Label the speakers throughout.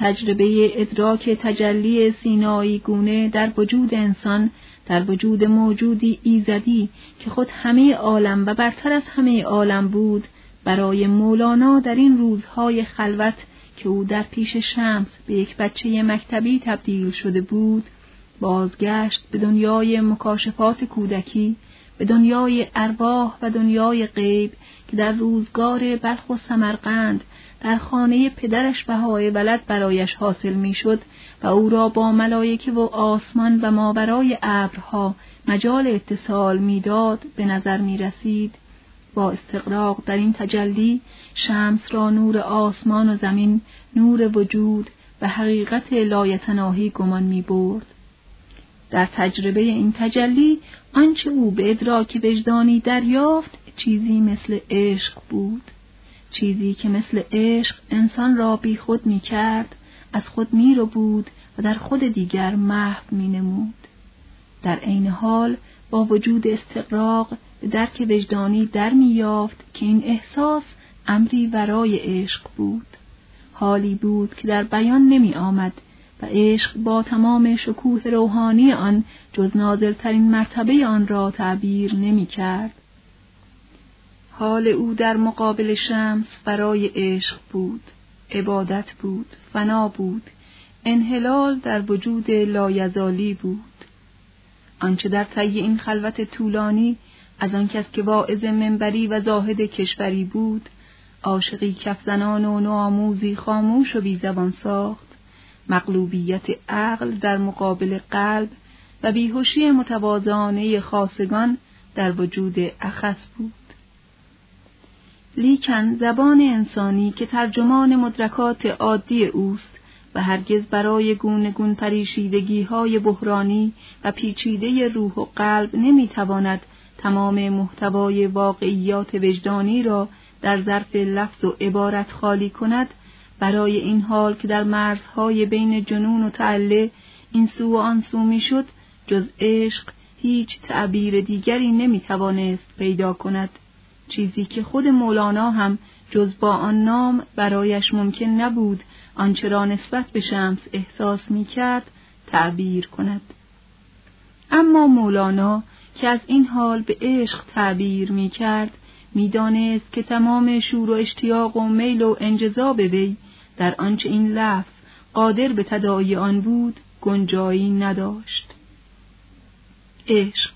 Speaker 1: تجربه ادراک تجلی سینایی گونه در وجود انسان در وجود موجودی ایزدی که خود همه عالم و برتر از همه عالم بود برای مولانا در این روزهای خلوت که او در پیش شمس به یک بچه مکتبی تبدیل شده بود بازگشت به دنیای مکاشفات کودکی به دنیای ارواح و دنیای غیب که در روزگار بلخ و سمرقند در خانه پدرش بهای ولد برایش حاصل می‌شد و او را با ملائکه و آسمان و ماورای ابرها مجال اتصال می‌داد به نظر می رسید با استقراق در این تجلی شمس را نور آسمان و زمین نور وجود و حقیقت لایتناهی گمان می برد. در تجربه این تجلی آنچه او به ادراک وجدانی دریافت چیزی مثل عشق بود چیزی که مثل عشق انسان را بی خود می کرد از خود می رو بود و در خود دیگر محو می نمود. در عین حال با وجود استقراق به درک وجدانی در می یافت که این احساس امری ورای عشق بود. حالی بود که در بیان نمی آمد و عشق با تمام شکوه روحانی آن جز نازلترین مرتبه آن را تعبیر نمی کرد. حال او در مقابل شمس برای عشق بود، عبادت بود، فنا بود، انحلال در وجود لایزالی بود. آنچه در طی این خلوت طولانی از آن کس که واعظ منبری و زاهد کشوری بود، عاشقی کفزنان و نوآموزی خاموش و بیزبان ساخت، مغلوبیت عقل در مقابل قلب و بیهوشی متواضعانه خاصگان در وجود اخص بود. لیکن زبان انسانی که ترجمان مدرکات عادی اوست و هرگز برای گونه گون پریشیدگی های بحرانی و پیچیده روح و قلب نمی‌تواند تمام محتوای واقعیات وجدانی را در ظرف لفظ و عبارت خالی کند برای این حال که در مرزهای بین جنون و تعله این سو و آن سو می‌شد جز عشق هیچ تعبیر دیگری نمی‌توانست پیدا کند چیزی که خود مولانا هم جز با آن نام برایش ممکن نبود آنچه را نسبت به شمس احساس می کرد تعبیر کند. اما مولانا که از این حال به عشق تعبیر می کرد می‌دانست که تمام شور و اشتیاق و میل و انجذاب وی در آنچه این لفظ قادر به تداعی آن بود گنجایی نداشت. عشق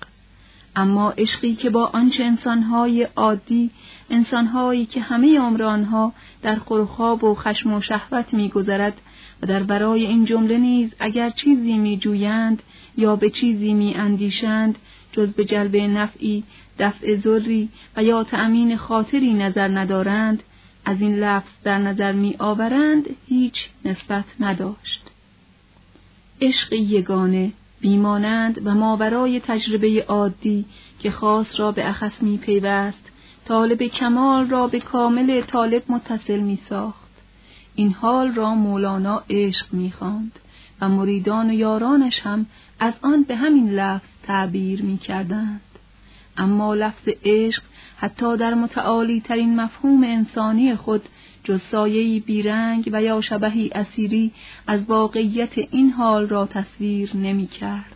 Speaker 1: اما عشقی که با آنچه انسانهای عادی انسانهایی که همه عمرانها در خورخواب و خشم و شهوت میگذرد و در برای این جمله نیز اگر چیزی میجویند یا به چیزی میاندیشند جز به جلب نفعی دفع ذری و یا تأمین خاطری نظر ندارند از این لفظ در نظر می آورند هیچ نسبت نداشت. عشق یگانه بیمانند و ماورای تجربه عادی که خاص را به اخص می پیوست طالب کمال را به کامل طالب متصل می ساخت. این حال را مولانا عشق می خاند و مریدان و یارانش هم از آن به همین لفظ تعبیر می کردند. اما لفظ عشق حتی در متعالی ترین مفهوم انسانی خود جز سایهی بیرنگ و یا شبهی اسیری از واقعیت این حال را تصویر نمی کرد.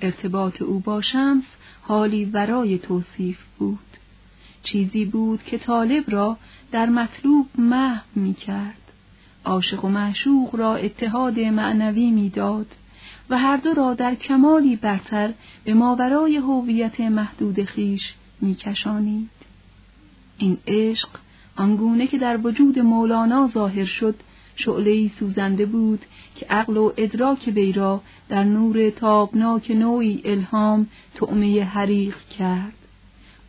Speaker 1: ارتباط او با شمس حالی ورای توصیف بود. چیزی بود که طالب را در مطلوب محو می کرد. عاشق و معشوق را اتحاد معنوی می‌داد و هر دو را در کمالی برتر به ماورای هویت محدود خیش میکشانید. این عشق آنگونه که در وجود مولانا ظاهر شد شعله سوزنده بود که عقل و ادراک وی را در نور تابناک نوعی الهام تعمه حریق کرد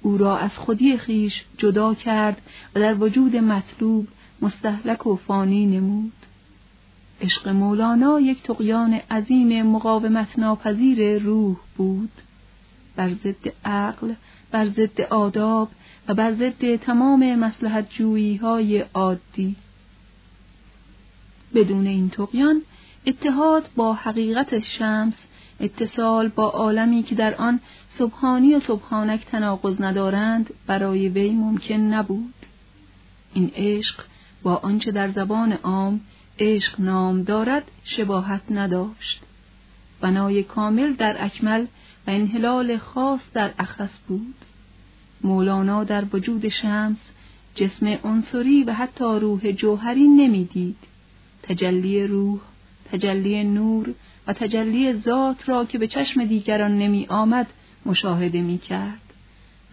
Speaker 1: او را از خودی خیش جدا کرد و در وجود مطلوب مستحلک و فانی نمود عشق مولانا یک تقیان عظیم مقاومت ناپذیر روح بود. بر ضد عقل بر ضد آداب و بر ضد تمام مسلحت جویی های عادی. بدون این تقیان اتحاد با حقیقت شمس اتصال با عالمی که در آن سبحانی و سبحانک تناقض ندارند برای وی ممکن نبود. این عشق با آنچه در زبان عام عشق نام دارد شباهت نداشت. بنای کامل در اکمل و انحلال خاص در اخص بود. مولانا در وجود شمس جسم عنصری و حتی روح جوهری نمی‌دید. تجلی روح تجلی نور و تجلی ذات را که به چشم دیگران نمی آمد مشاهده می کرد.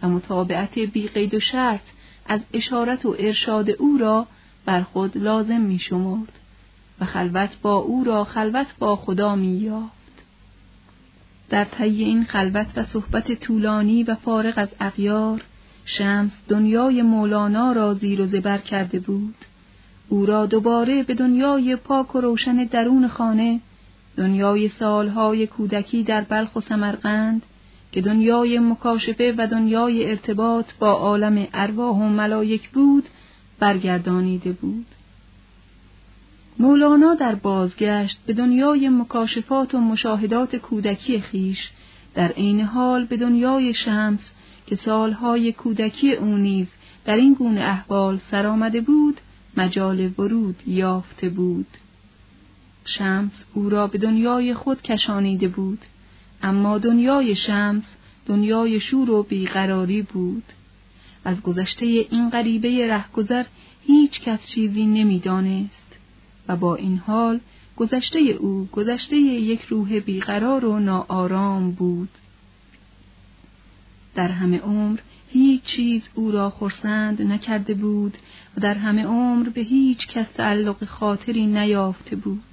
Speaker 1: و مطابعت بی قید و شرط از اشارت و ارشاد او را بر خود لازم می شمرد. و خلوت با او را خلوت با خدا می یافت. در طی این خلوت و صحبت طولانی و فارغ از اغیار شمس دنیای مولانا را زیر و زبر کرده بود او را دوباره به دنیای پاک و روشن درون خانه دنیای سالهای کودکی در بلخ و سمرقند که دنیای مکاشفه و دنیای ارتباط با عالم ارواح و ملائک بود برگردانیده بود مولانا در بازگشت به دنیای مکاشفات و مشاهدات کودکی خیش در عین حال به دنیای شمس که سالهای کودکی او نیز در این گونه احوال سرآمده بود مجال ورود یافته بود. شمس او را به دنیای خود کشانیده بود اما دنیای شمس دنیای شور و بیقراری بود. از گذشته این غریبه رهگذر هیچ کس چیزی نمی‌دانست. و با این حال گذشته او گذشته یک روح بیقرار و ناآرام بود. در همه عمر هیچ چیز او را خرسند نکرده بود و در همه عمر به هیچ کس تعلق خاطری نیافته بود.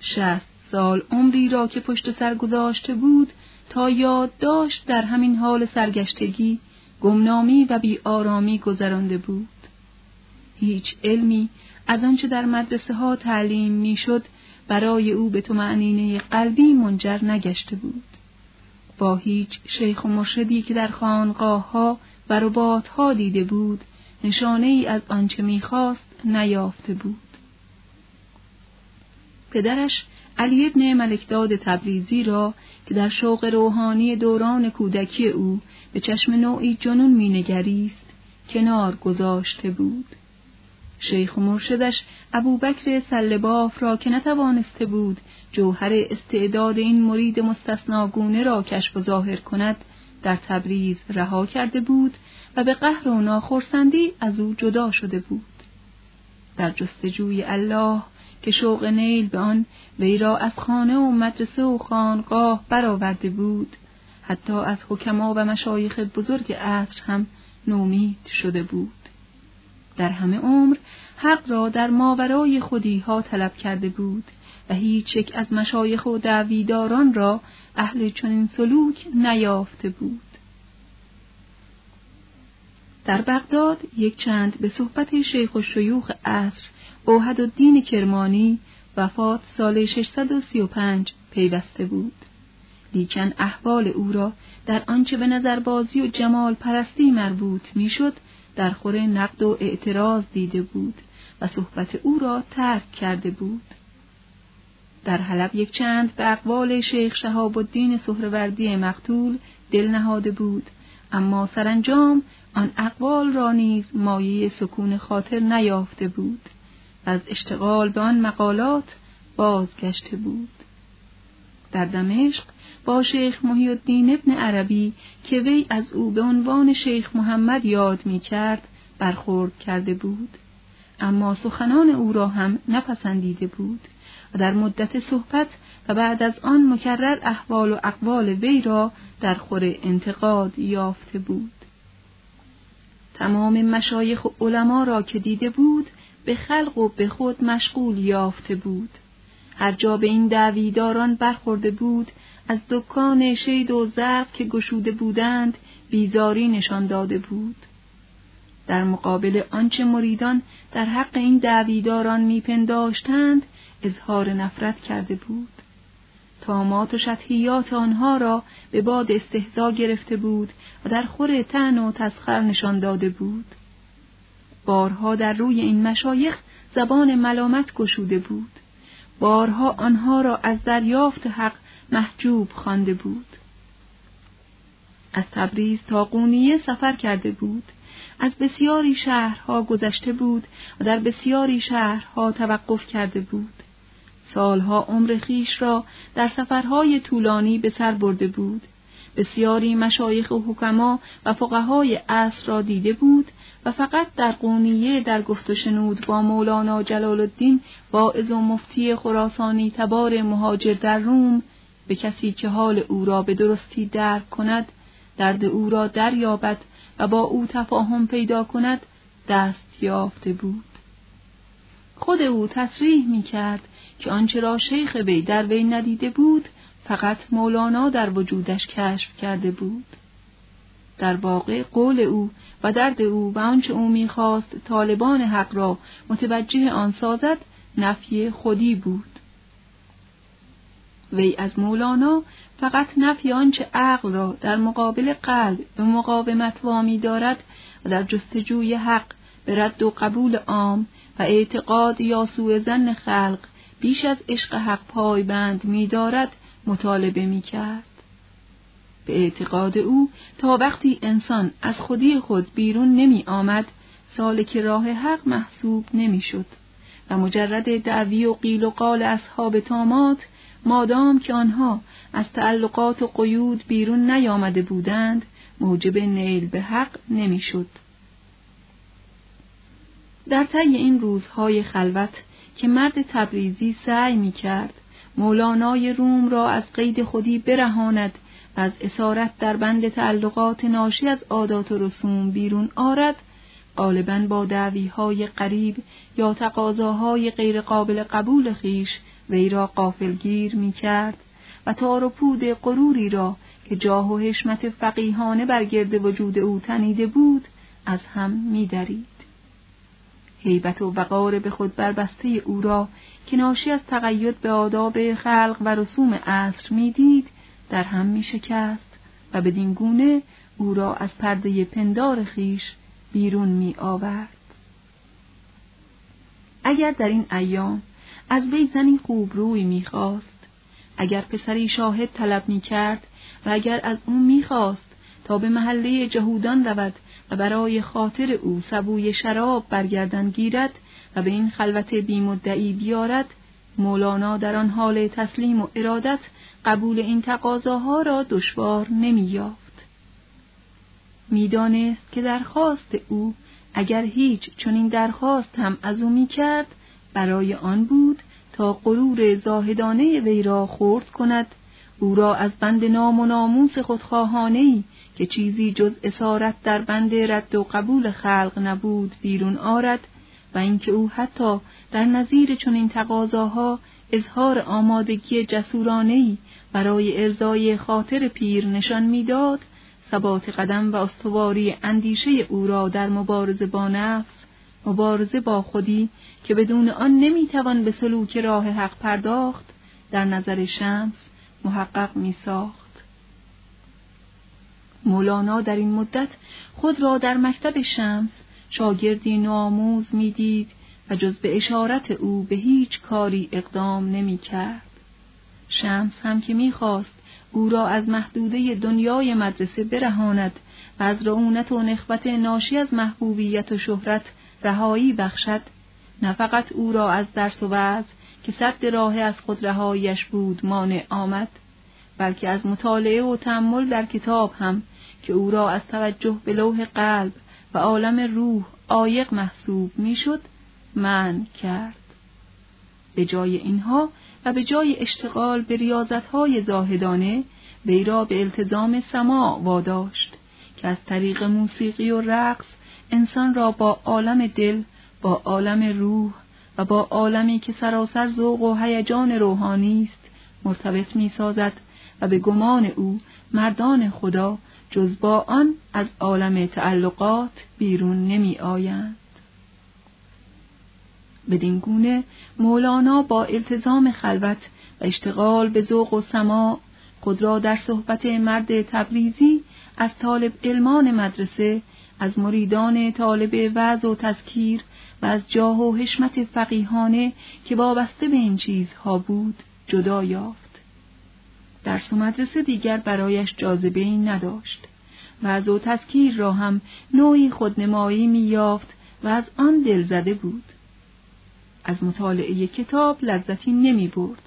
Speaker 1: شست سال عمری را که پشت سر گذاشته بود تا یاد داشت در همین حال سرگشتگی گمنامی و بیآرامی گذرانده بود. هیچ علمی از آنچه در مدرسه ها تعلیم می‌شد برای او به تو معنینه قلبی منجر نگشته بود. با هیچ شیخ و مرشدی که در خانقاه ها و رباط ها دیده بود نشانه ای از آنچه می‌خواست نیافته بود. پدرش علی ابن ملکداد تبریزی را که در شوق روحانی دوران کودکی او به چشم نوعی جنون مینگریست کنار گذاشته بود. شیخ و مرشدش ابوبکر سلباف را که نتوانسته بود جوهر استعداد این مرید مستثناگونه را کشف و ظاهر کند در تبریز رها کرده بود و به قهر و ناخرسندی از او جدا شده بود. در جستجوی الله که شوق نیل به آن وی را از خانه و مدرسه و خانقاه برآورده بود حتی از حکما و مشایخ بزرگ عصر هم نومید شده بود. در همه عمر حق را در ماورای خودی ها طلب کرده بود و هیچ یک از مشایخ و دعویداران را اهل چنین سلوک نیافته بود. در بغداد یک چند به صحبت شیخ و شیوخ عصر اوهد الدین کرمانی وفات سال 635 پیوسته بود. لیکن احوال او را در آنچه به نظر بازی و جمال پرستی مربوط می‌شد در خور نقد و اعتراض دیده بود و صحبت او را ترک کرده بود. در حلب یک چند به اقوال شیخ شهاب الدین سهروردی مقتول دل نهاده بود اما سرانجام آن اقوال را نیز مایه سکون خاطر نیافته بود و از اشتغال به آن مقالات بازگشته بود در دمشق با شیخ محی الدین ابن عربی که وی از او به عنوان شیخ محمد یاد می کرد برخورد کرده بود. اما سخنان او را هم نپسندیده بود و در مدت صحبت و بعد از آن مکرر احوال و اقوال وی را در خور انتقاد یافته بود. تمام مشایخ و علما را که دیده بود به خلق و به خود مشغول یافته بود. هر جا به این دعویداران برخورده بود از دکان شید و زرق که گشوده بودند بیزاری نشان داده بود. در مقابل آنچه مریدان در حق این دعویداران میپنداشتند اظهار نفرت کرده بود. تامات و شطحیات آنها را به باد استهزا گرفته بود و در خور تن و تسخر نشان داده بود. بارها در روی این مشایخ زبان ملامت گشوده بود. بارها آنها را از دریافت حق محجوب خوانده بود. از تبریز تا قونیه سفر کرده بود. از بسیاری شهرها گذشته بود و در بسیاری شهرها توقف کرده بود. سالها عمر خیش را در سفرهای طولانی به سر برده بود. بسیاری مشایخ و حکما و فقهای عصر را دیده بود و فقط در قونیه در گفت و شنود با مولانا جلال الدین واعظ و مفتی خراسانی تبار مهاجر در روم به کسی که حال او را به درستی درک کند درد او را دریابد و با او تفاهم پیدا کند دست یافته بود. خود او تصریح می کرد که آنچه را شیخ وی در وی ندیده بود فقط مولانا در وجودش کشف کرده بود. در واقع قول او و درد او و آنچه او می‌خواست طالبان حق را متوجه آن سازد نفی خودی بود. وی از مولانا فقط نفی آنچه عقل را در مقابل قلب به مقاومت وامی دارد و در جستجوی حق به رد و قبول عام و اعتقاد یا سوء زن خلق بیش از عشق حق پایبند می دارد مطالبه می کرد. به اعتقاد او تا وقتی انسان از خودی خود بیرون نمی آمد سالک راه حق محسوب نمی شد و مجرد دعوی و قیل و قال اصحاب تامات مادام که آنها از تعلقات و قیود بیرون نیامده بودند موجب نیل به حق نمی‌شد. در طی این روزهای خلوت که مرد تبریزی سعی می کرد مولانای روم را از قید خودی برهاند و از اسارت در بند تعلقات ناشی از عادات و رسوم بیرون آرد غالبا با دعویهای قریب یا تقاضاهای غیرقابل قبول خیش وی را قافلگیر می کرد و تار و پود غروری را که جاه و حشمت فقیهانه بر گرد وجود او تنیده بود از هم می درید. حیبت و وقار به خود بربسته او را که ناشی از تقید به آداب خلق و رسوم عصر می‌دید در هم می شکست و بدین گونه او را از پرده پندار خیش بیرون می آورد. اگر در این ایام از وی زنی خوب روی می‌خواست اگر پسری شاهد طلب می‌کرد و اگر از او می‌خواست تا به محله جهودان رود و برای خاطر او سبوی شراب برگردن گیرد و به این خلوت بیمدعی بیارد مولانا در آن حال تسلیم و ارادت قبول این تقاضاها را دشوار نمییافت. می‌دانست که درخواست او اگر هیچ چنین درخواست هم از او می‌کرد برای آن بود تا غرور زاهدانه وی را خورد کند او را از بند نام و ناموس خودخواهانه که چیزی جز اسارت در بند رد و قبول خلق نبود بیرون آرد و اینکه او حتی در نظیر چنین تقاضاها اظهار آمادگی جسورانه برای ارزای خاطر پیر نشان می‌داد ثبات قدم و استواری اندیشه او را در مبارزه با نفس مبارزه با خودی که بدون آن نمی‌توان به سلوک راه حق پرداخت در نظر شمس محقق می ساخت. مولانا در این مدت خود را در مکتب شمس شاگردی نوآموز می‌دید و جز به اشارت او به هیچ کاری اقدام نمی کرد. شمس هم که می‌خواست او را از محدوده دنیای مدرسه برهاند و از رعونت و نخبت ناشی از محبوبیت و شهرت رهایی بخشد نه فقط او را از درس و وعظ که صد راه از خود رهایش بود مانع آمد بلکه از مطالعه و تأمل در کتاب هم که او را از توجه به لوح قلب و عالم روح عایق محسوب می‌شد من کرد. به جای اینها و به جای اشتغال به ریاضتهای زاهدانه وی را به التزام سماع واداشت که از طریق موسیقی و رقص انسان را با عالم دل با عالم روح و با عالمی که سراسر ذوق و هیجان روحانی است مرتبط می سازد و به گمان او مردان خدا جز با آن از عالم تعلقات بیرون نمی آیند. بدین گونه مولانا با التزام خلوت و اشتغال به ذوق و سماع خود را در صحبت مرد تبریزی از طالب علمان مدرسه از مریدان طالب وعظ و تذکیر و از جاه و حشمت فقیهانه که وابسته به این چیزها بود جدا یافت. درس و مدرسه دیگر برایش جاذبه ای نداشت و و تذکیر را هم نوعی خودنمایی می یافت و از آن دل زده بود. از مطالعه کتاب لذتی نمی برد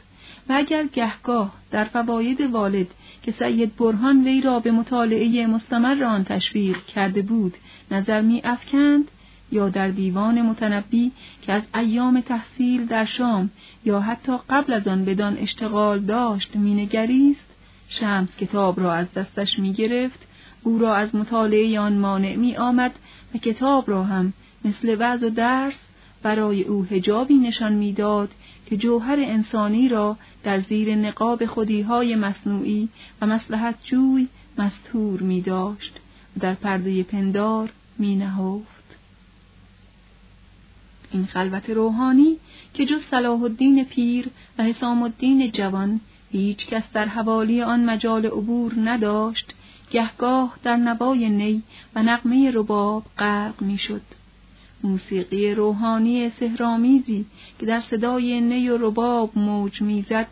Speaker 1: و اگر گهگاه در فواید والد که سید برهان وی را به مطالعه مستمر آن تشویق کرده بود نظر می افکند یا در دیوان متنبی که از ایام تحصیل در شام یا حتی قبل از آن بدان اشتغال داشت مینگریست شمس کتاب را از دستش می گرفت او را از مطالعه آن مانع می آمد و کتاب را هم مثل وعظ و درس برای او هجابی نشان می‌داد که جوهر انسانی را در زیر نقاب خودیهای مصنوعی و مسلحت جوی مستور می داشت و در پرده پندار می نهفت. این خلوت روحانی که جز صلاح الدین پیر و حسام الدین جوان هیچ کس در حوالی آن مجال عبور نداشت گهگاه در نبای نی و نقمه رباب غرق می‌شد. موسیقی روحانی سهرامیزی که در صدای نی و رباب موج می‌زد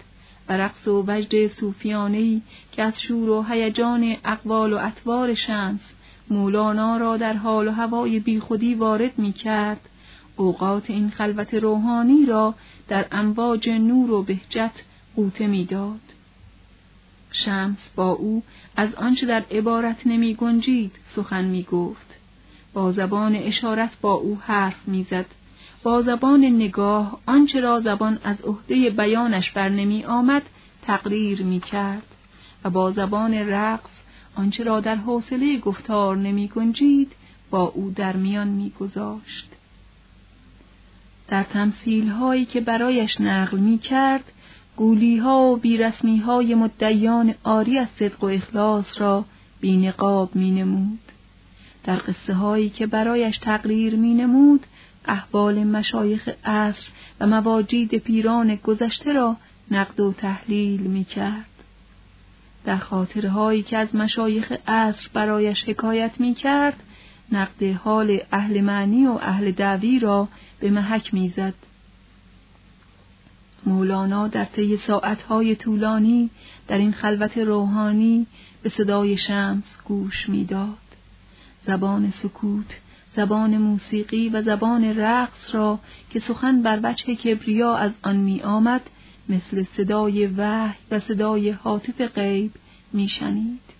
Speaker 1: و رقص و وجد صوفیانهی که از شور و هیجان اقوال و اطوار شمس مولانا را در حال و هوای بیخودی وارد می کرد اوقات این خلوت روحانی را در امواج نور و بهجت قوته می‌داد. شمس با او از آنچه در عبارت نمی گنجید سخن می گفت. با زبان اشارت با او حرف می‌زد. با زبان نگاه آنچه را زبان از عهده بیانش بر نمی آمد تقریر می کرد و با زبان رقص آنچه را در حوصله گفتار نمی گنجید با او در میان می گذاشت. در تمثیل هایی که برایش نقل می کرد گولی ها و بیرسمی های مدیان آری از صدق و اخلاص را بینقاب می نمود. در قصه هایی که برایش تقریر می نمود احوال مشایخ عصر و مواجید پیران گذشته را نقد و تحلیل می کرد. در خاطرهایی که از مشایخ عصر برایش حکایت می کرد نقد حال اهل معنی و اهل دعوی را به محک می‌زد. مولانا در طی ساعتهای طولانی در این خلوت روحانی به صدای شمس گوش می‌داد. زبان سکوت، زبان موسیقی و زبان رقص را که سخن بر وجه کبریا از آن می آمد مثل صدای وحی و صدای حاطف غیب می شنید.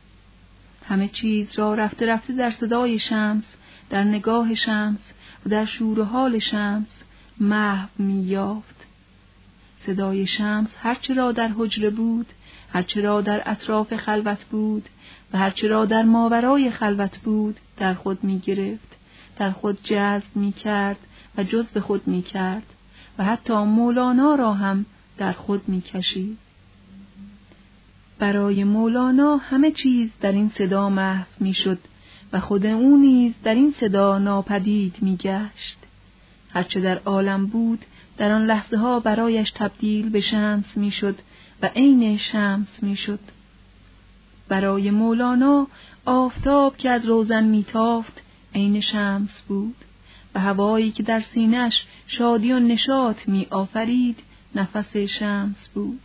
Speaker 1: همه چیز را رفته رفته در صدای شمس، در نگاه شمس و در شور حال شمس محو می یافت. صدای شمس هرچه را در حجره بود، هرچه را در اطراف خلوت بود و هرچه را در ماورای خلوت بود در خود می گرفت، در خود جذب می کرد و جز خود می کرد و حتی مولانا را هم در خود می کشید. برای مولانا همه چیز در این صدا محو می شد و خود او نیز در این صدا ناپدید می گشت. هرچه در عالم بود در آن لحظه ها برایش تبدیل به شمس می‌شد و عین شمس می‌شد. برای مولانا آفتاب که از روزن میتافت عین شمس بود و هوایی که در سینش شادی و نشاط می آفرید نفس شمس بود.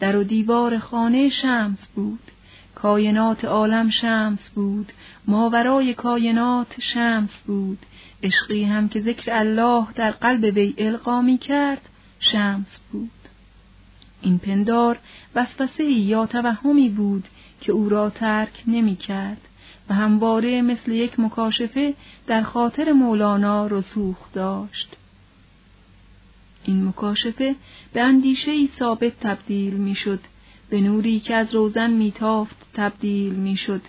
Speaker 1: در و دیوار خانه شمس بود. کاینات عالم شمس بود. ماورای کاینات شمس بود. عشقی هم که ذکر الله در قلب وی القا می کرد شمس بود این پندار وسوسه یا توهمی بود که او را ترک نمی کرد و همواره مثل یک مکاشفه در خاطر مولانا رسوخ داشت. این مکاشفه به اندیشه ثابت تبدیل می شد، به نوری که از روزن میتافت تبدیل می شد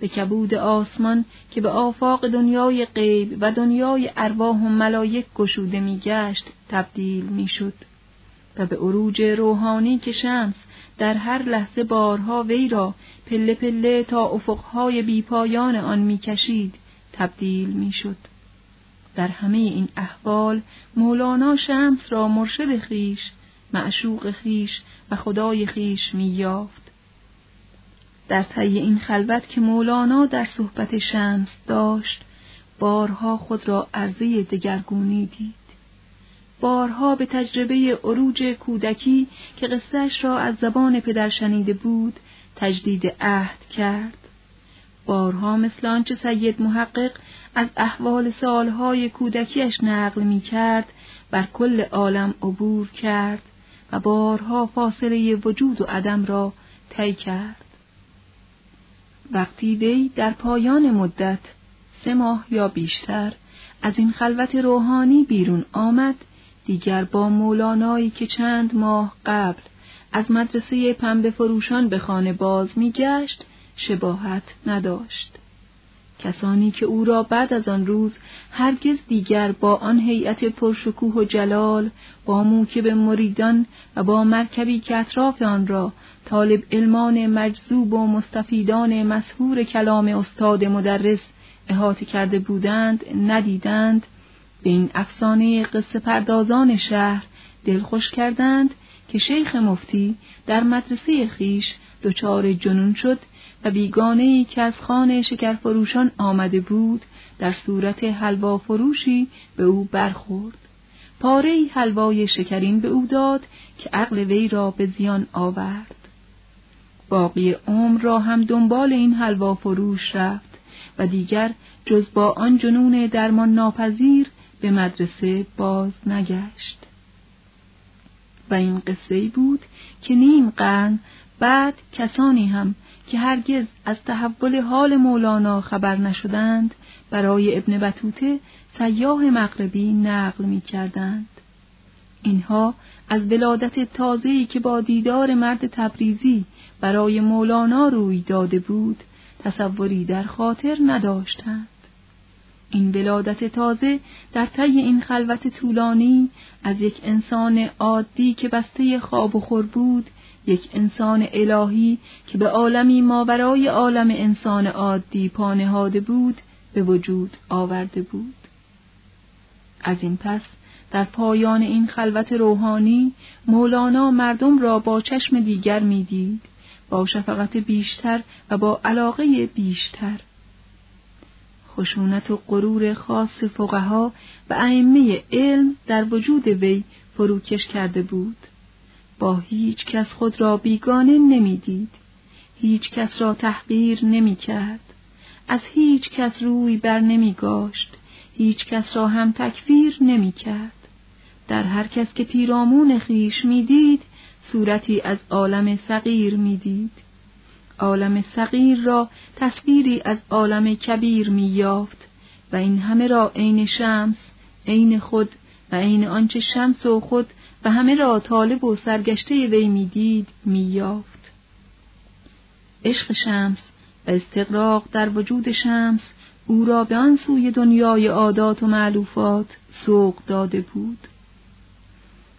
Speaker 1: به کبود آسمان که به آفاق دنیای غیب و دنیای ارواح و ملائک گشوده میگشت تبدیل می‌شد. و به عروج روحانی که شمس در هر لحظه بارها وی را پله پله تا افقهای بیپایان آن می‌کشید تبدیل می‌شد. در همه این احوال مولانا شمس را مرشد خیش معشوق خیش و خدای خیش مییافت. در طی این خلوت که مولانا در صحبت شمس داشت بارها خود را عرضه دگرگونی دید. بارها به تجربه عروج کودکی که قصهش را از زبان پدر شنیده بود تجدید عهد کرد. بارها مثل آنچه سید محقق از احوال سالهای کودکیش نقل می کرد بر کل عالم عبور کرد و بارها فاصله وجود و عدم را طی کرد. وقتی وی در پایان مدت سه ماه یا بیشتر از این خلوت روحانی بیرون آمد دیگر با مولانایی که چند ماه قبل از مدرسه پنبه فروشان به خانه باز میگشت شباهت نداشت. کسانی که او را بعد از آن روز هرگز دیگر با آن هیئت پرشکوه و جلال با موکب مریدان و با مرکبی که اطراف آن را طالب علمان مجذوب و مستفیدان مسهور کلام استاد مدرس احاطه کرده بودند ندیدند به این افسانه قصه پردازان شهر دلخوش کردند که شیخ مفتی در مدرسه خیش دچار جنون شد و بیگانه ای که از خانه شکرفروشان آمده بود در صورت حلوا فروشی به او برخورد. پاره حلوای شکرین به او داد که عقل وی را به زیان آورد. باقی عمر را هم دنبال این حلوا فروش رفت و دیگر جز با آن جنون درمان ناپذیر به مدرسه باز نگشت. و این قصه بود که نیم قرن بعد کسانی هم که هرگز از تحول حال مولانا خبر نشدند برای ابن بطوته سیاه مغربی نقل می کردند. اینها از ولادت تازه‌ای که با دیدار مرد تبریزی برای مولانا روی داده بود تصوری در خاطر نداشتند. این ولادت تازه در طی این خلوت طولانی از یک انسان عادی که بسته خواب و خور بود یک انسان الهی که به عالمی ماورای عالم انسان عادی پانهاده بود به وجود آورده بود. از این پس در پایان این خلوت روحانی مولانا مردم را با چشم دیگر می‌دید با شفقت بیشتر و با علاقه بیشتر. خشونت و غرور خاص فقها و ائمه علم در وجود وی فروکش کرده بود. با هیچ کس خود را بیگانه نمی‌دید. هیچ کس را تحقیر نمی کرد از هیچ کس روی بر نمی گاشت هیچ کس را هم تکفیر نمی کرد در هر کس که پیرامون خیش می‌دید صورتی از عالم صغیر می‌دید. عالم صغیر را تصویری از عالم کبیر می یافت و این همه را عین شمس عین خود و عین آنچه شمس و خود و همه را طالب و سرگشته وی می‌دید مییافت. عشق شمس و استقراق در وجود شمس او را به آن سوی دنیای عادات و معلوفات سوق داده بود.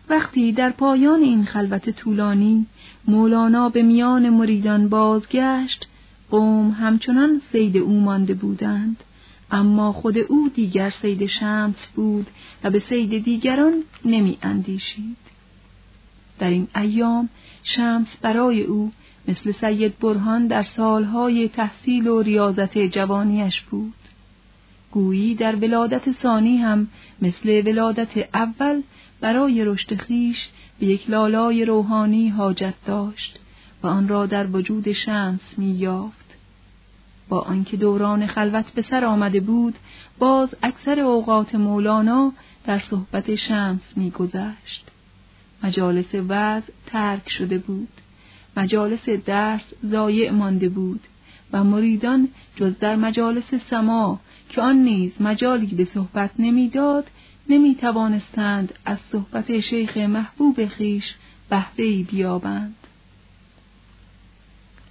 Speaker 1: وقتی در پایان این خلوت طولانی مولانا به میان مریدان بازگشت قوم همچنان سید او مانده بودند. اما خود او دیگر سید شمس بود و به سید دیگران نمی اندیشید. در این ایام شمس برای او مثل سید برهان در سالهای تحصیل و ریاضت جوانیش بود. گویی در ولادت ثانی هم مثل ولادت اول برای رشد خیش به یک لالای روحانی حاجت داشت و آن را در وجود شمس می یافت. با آنکه دوران خلوت به سر آمده بود باز اکثر اوقات مولانا در صحبت شمس میگذشت. مجالس وضع ترک شده بود. مجالس درس ضایع مانده بود و مریدان جز در مجالس سما که آن نیز مجالی به صحبت نمی‌داد نمی توانستند از صحبت شیخ محبوب خیش بهره‌ای بیابند.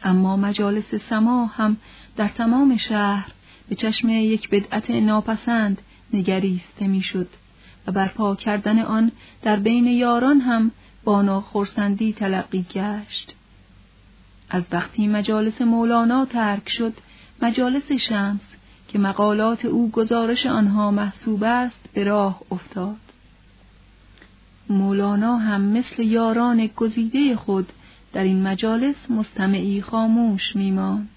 Speaker 1: اما مجالس سما هم در تمام شهر به چشم یک بدعت ناپسند نگریسته می‌شد و برپا کردن آن در بین یاران هم با ناخرسندی تلقی گشت. از وقتی مجالس مولانا ترک شد مجالس شمس که مقالات او گزارش آنها محسوب است به راه افتاد. مولانا هم مثل یاران گزیده خود در این مجالس مستمعی خاموش میماند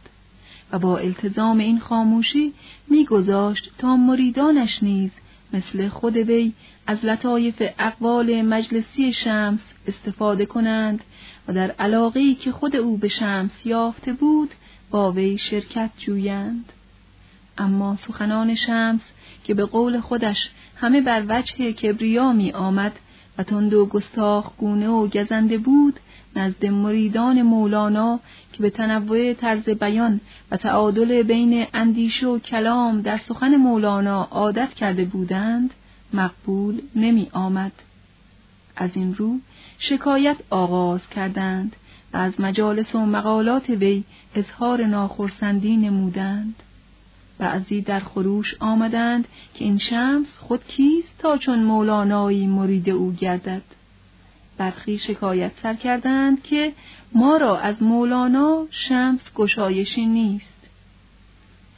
Speaker 1: و با التزام این خاموشی میگذاشت تا مریدانش نیز مثل خود وی از لطایف اقوال مجلسی شمس استفاده کنند و در علاقه که خود او به شمس یافته بود با وی شرکت جویند. اما سخنان شمس که به قول خودش همه بر وجه کبریا می آمد و تند و گستاخ گونه و گزنده بود نزد مریدان مولانا که به تنوع طرز بیان و تعادل بین اندیشه و کلام در سخن مولانا عادت کرده بودند مقبول نمی آمد. از این رو شکایت آغاز کردند و از مجالس و مقالات وی اظهار ناخرسندی نمودند. بعضی در خروش آمدند که این شمس خود کیست تا چون مولانایی مرید او گردد. برخی شکایت سر کردند که ما را از مولانا شمس گشایشی نیست.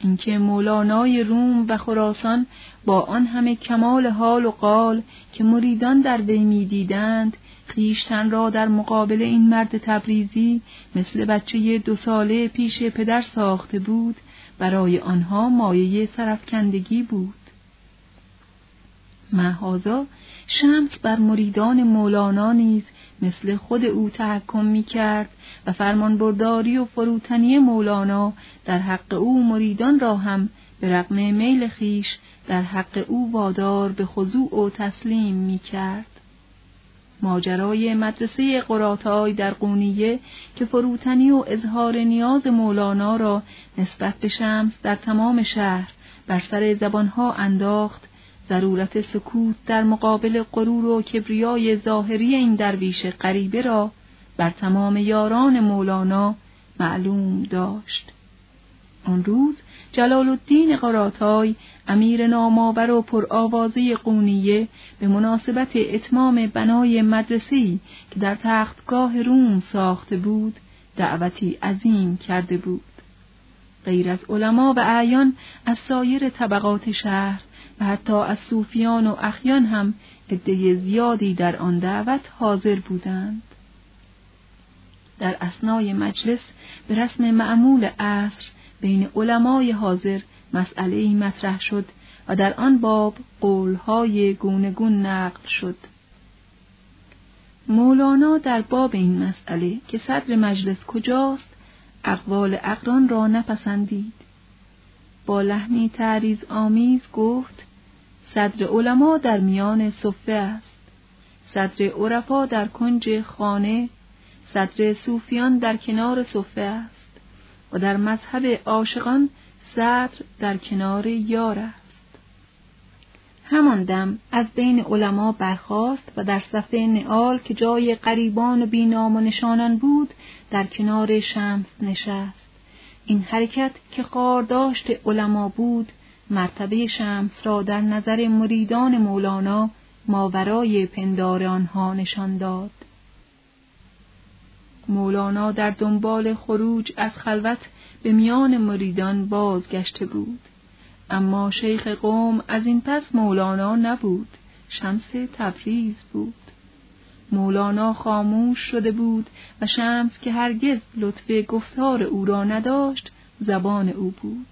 Speaker 1: اینکه مولانای روم و خراسان با آن همه کمال حال و قال که مریدان در وی می‌دیدند خیشتن را در مقابل این مرد تبریزی مثل بچه دو ساله پیش پدر ساخته بود برای آنها مایه سرفکندگی بود محازا شمس بر مریدان مولانا نیز مثل خود او تحکم می کرد و فرمانبرداری و فروتنی مولانا در حق او مریدان را هم به رغم میل خیش در حق او وادار به خضوع و تسلیم می کرد. ماجرای مدرسه قراتای در قونیه که فروتنی و اظهار نیاز مولانا را نسبت به شمس در تمام شهر بر سر زبانها انداخت ضرورت سکوت در مقابل غرور و کبریای ظاهری این درویش غریبه را بر تمام یاران مولانا معلوم داشت. آن روز جلال الدین قراتای امیر نامآور و پرآوازه قونیه به مناسبت اتمام بنای مدرسه‌ای که در تختگاه روم ساخته بود دعوتی عظیم کرده بود. غیر از علما و اعیان از سایر طبقات شهر و حتی از صوفیان و اخیان هم عده زیادی در آن دعوت حاضر بودند. در اسنای مجلس به رسم معمول عصر بین علمای حاضر مسئله ای مطرح شد و در آن باب قولهای گونگون نقل شد. مولانا در باب این مسئله که صدر مجلس کجاست اقوال اقران را نپسندید. با لحنی تعریض آمیز گفت صدر علما در میان صفه است صدر عرفا در کنج خانه صدر صوفیان در کنار صفه است و در مذهب عاشقان صدر در کنار یار است همان دم از بین علما برخاست و در صفه نعال که جای قریبان و بینام و نشانان بود در کنار شمس نشست این حرکت که داشت علما بود مرتبه شمس را در نظر مریدان مولانا ماورای پندار آنها نشان داد. مولانا در دنبال خروج از خلوت به میان مریدان بازگشته بود. اما شیخ قوم از این پس مولانا نبود، شمس تبریز بود. مولانا خاموش شده بود و شمس که هرگز لطف گفتار او را نداشت، زبان او بود.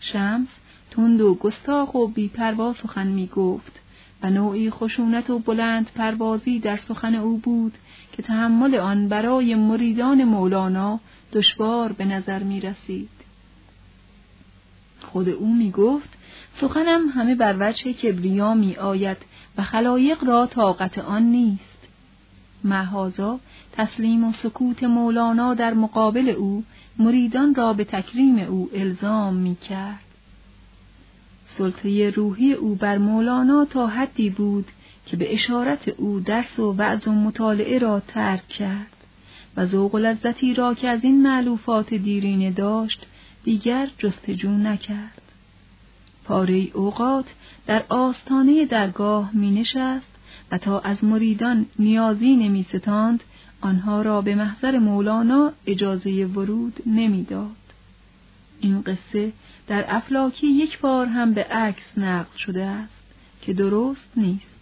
Speaker 1: شمس تند و گستاخ و بیپروا سخن می گفت و نوعی خشونت و بلند پروازی در سخن او بود که تحمل آن برای مریدان مولانا دشوار به نظر می رسید. خود او می گفت سخنم همه بر وجه کبریا می آید و خلایق را طاقت آن نیست. محازا تسلیم و سکوت مولانا در مقابل او مریدان را به تکریم او الزام می کرد. سلطه روحی او بر مولانا تا حدی بود که به اشارت او درس و وعظ و مطالعه را ترک کرد و ذوق لذتی را که از این معلوفات دیرینه داشت دیگر جستجو نکرد. پاره اوقات در آستانه درگاه می نشست و تا از مریدان نیازی نمی ستاند آنها را به محضر مولانا اجازه ورود نمی‌داد. این قصه در افلاکی یک بار هم به عکس نقل شده است که درست نیست.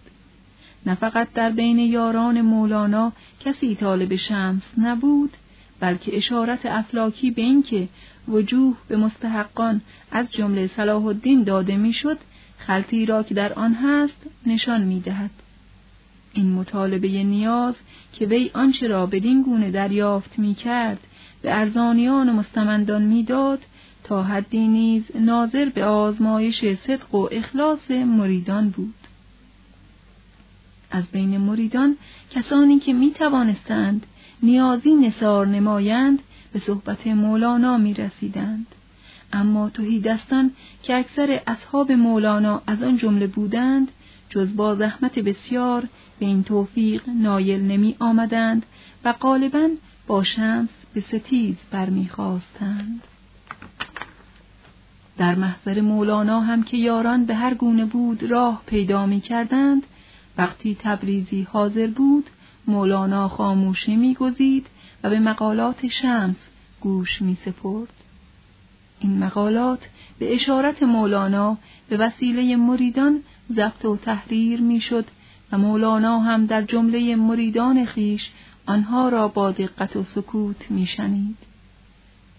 Speaker 1: نه فقط در بین یاران مولانا کسی طالب شمس نبود بلکه اشارت افلاکی به اینکه وجوه به مستحقان از جمله صلاح الدین داده می‌شد خلطی را که در آن هست نشان می دهد. این مطالبه نیاز که وی آنچه را بدین گونه دریافت می کرد به ارزانیان و مستمندان می‌داد تا حدی نیز ناظر به آزمایش صدق و اخلاص مریدان بود. از بین مریدان کسانی که می توانستند نیازی نصار نمایند به صحبت مولانا می رسیدند. اما توهی دستان که اکثر اصحاب مولانا از آن جمله بودند جز با زحمت بسیار به این توفیق نایل نمی آمدند و غالبا با شمس به ستیز برمیخواستند. در محضر مولانا هم که یاران به هر گونه بود راه پیدا می کردند وقتی تبریزی حاضر بود مولانا خاموشی میگزید و به مقالات شمس گوش می سپرد. این مقالات به اشارت مولانا به وسیله مریدان ضبط و تحریر می‌شد و مولانا هم در جمله مریدان خیش آنها را با دقت و سکوت میشنید.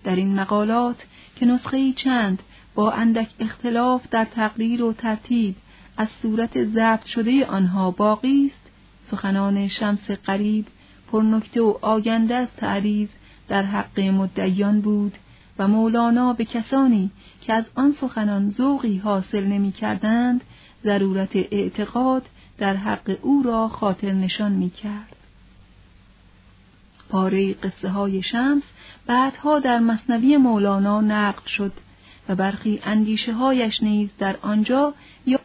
Speaker 1: در این مقالات که نسخه چند با اندک اختلاف در تقریر و ترتیب از صورت ضبط شده آنها باقی است سخنان شمس قریب پرنکته و آگنده از تعریض در حق مدعیان بود و مولانا به کسانی که از آن سخنان ذوقی حاصل نمی کردند ضرورت اعتقاد در حق او را خاطر نشان می کرد. پاره قصه های شمس بعدها در مصنوی مولانا نقد شد و برخی اندیشه هایش نیز در آنجا یا